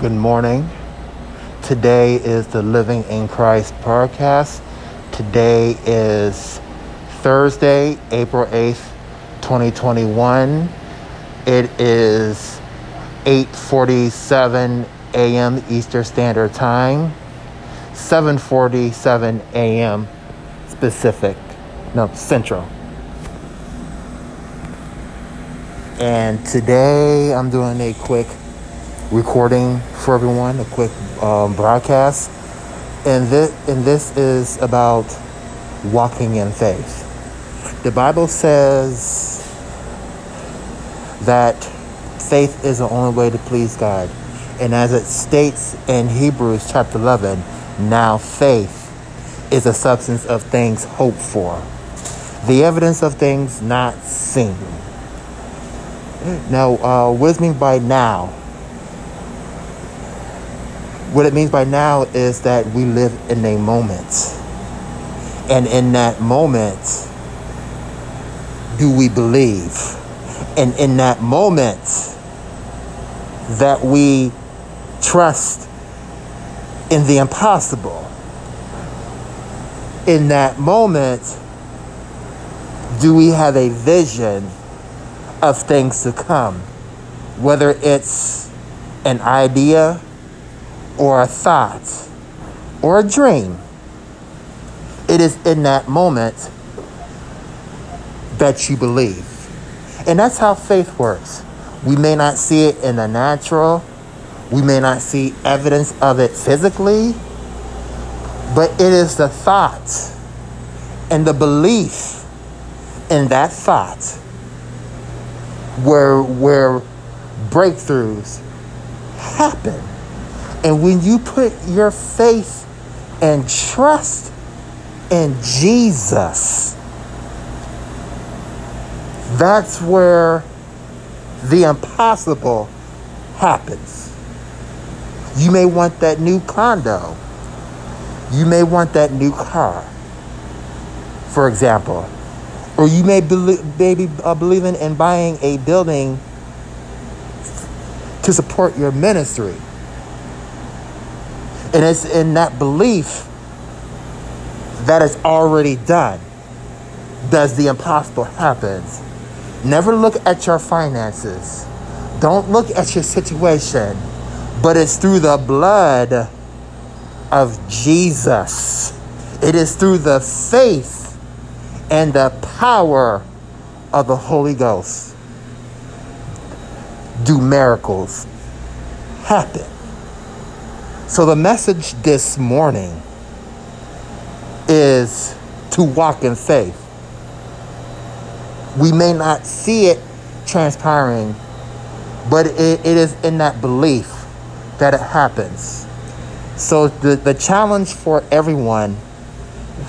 Good morning. Today is the Living in Christ podcast. Today is Thursday, April 8th, 2021. It is 8:47 a.m. Eastern Standard Time, 7:47 a.m. Pacific, no Central. And today I'm doing a quick recording for everyone, a quick um, broadcast. And this, and this is about walking in faith. The Bible says that faith is the only way to please God. And as it states in Hebrews chapter 11, now faith is a substance of things hoped for, the evidence of things not seen. Now, uh, does mean by now? What it means by now is that we live in a moment. And in that moment, do we believe? And in that moment, that we trust in the impossible. In that moment, do we have a vision of things to come? Whether it's an idea or a thought or a dream, it is in that moment that you believe. And that's how faith works. We may not see it in the natural, we may not see evidence of it physically, but it is the thought and the belief in that thought where where breakthroughs happen. And when you put your faith and trust in Jesus, that's where the impossible happens. You may want that new condo. You may want that new car, for example. Or you may be, maybe uh, believing in buying a building to support your ministry. And it's in that belief that it's already done. Does the impossible happens? Never look at your finances. Don't look at your situation. But it's through the blood of Jesus. It is through the faith and the power of the Holy Ghost. Do miracles happen? So, the message this morning is to walk in faith. We may not see it transpiring, but it, it is in that belief that it happens. So, the, the challenge for everyone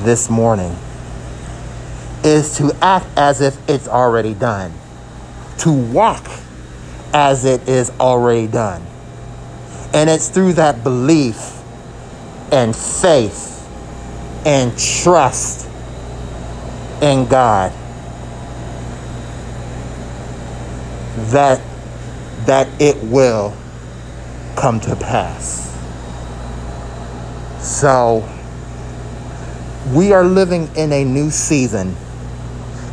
this morning is to act as if it's already done, to walk as it is already done. And it's through that belief and faith and trust in God that that it will come to pass. So we are living in a new season.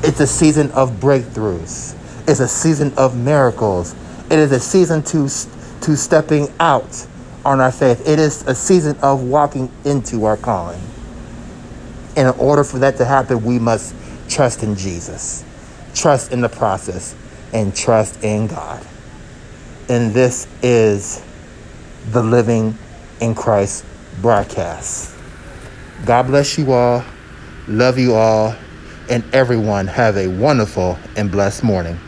It's a season of breakthroughs. It's a season of miracles. It is a season to to stepping out on our faith. It is a season of walking into our calling. And in order for that to happen, we must trust in Jesus, trust in the process, and trust in God. And this is the Living in Christ broadcast. God bless you all. Love you all. And everyone have a wonderful and blessed morning.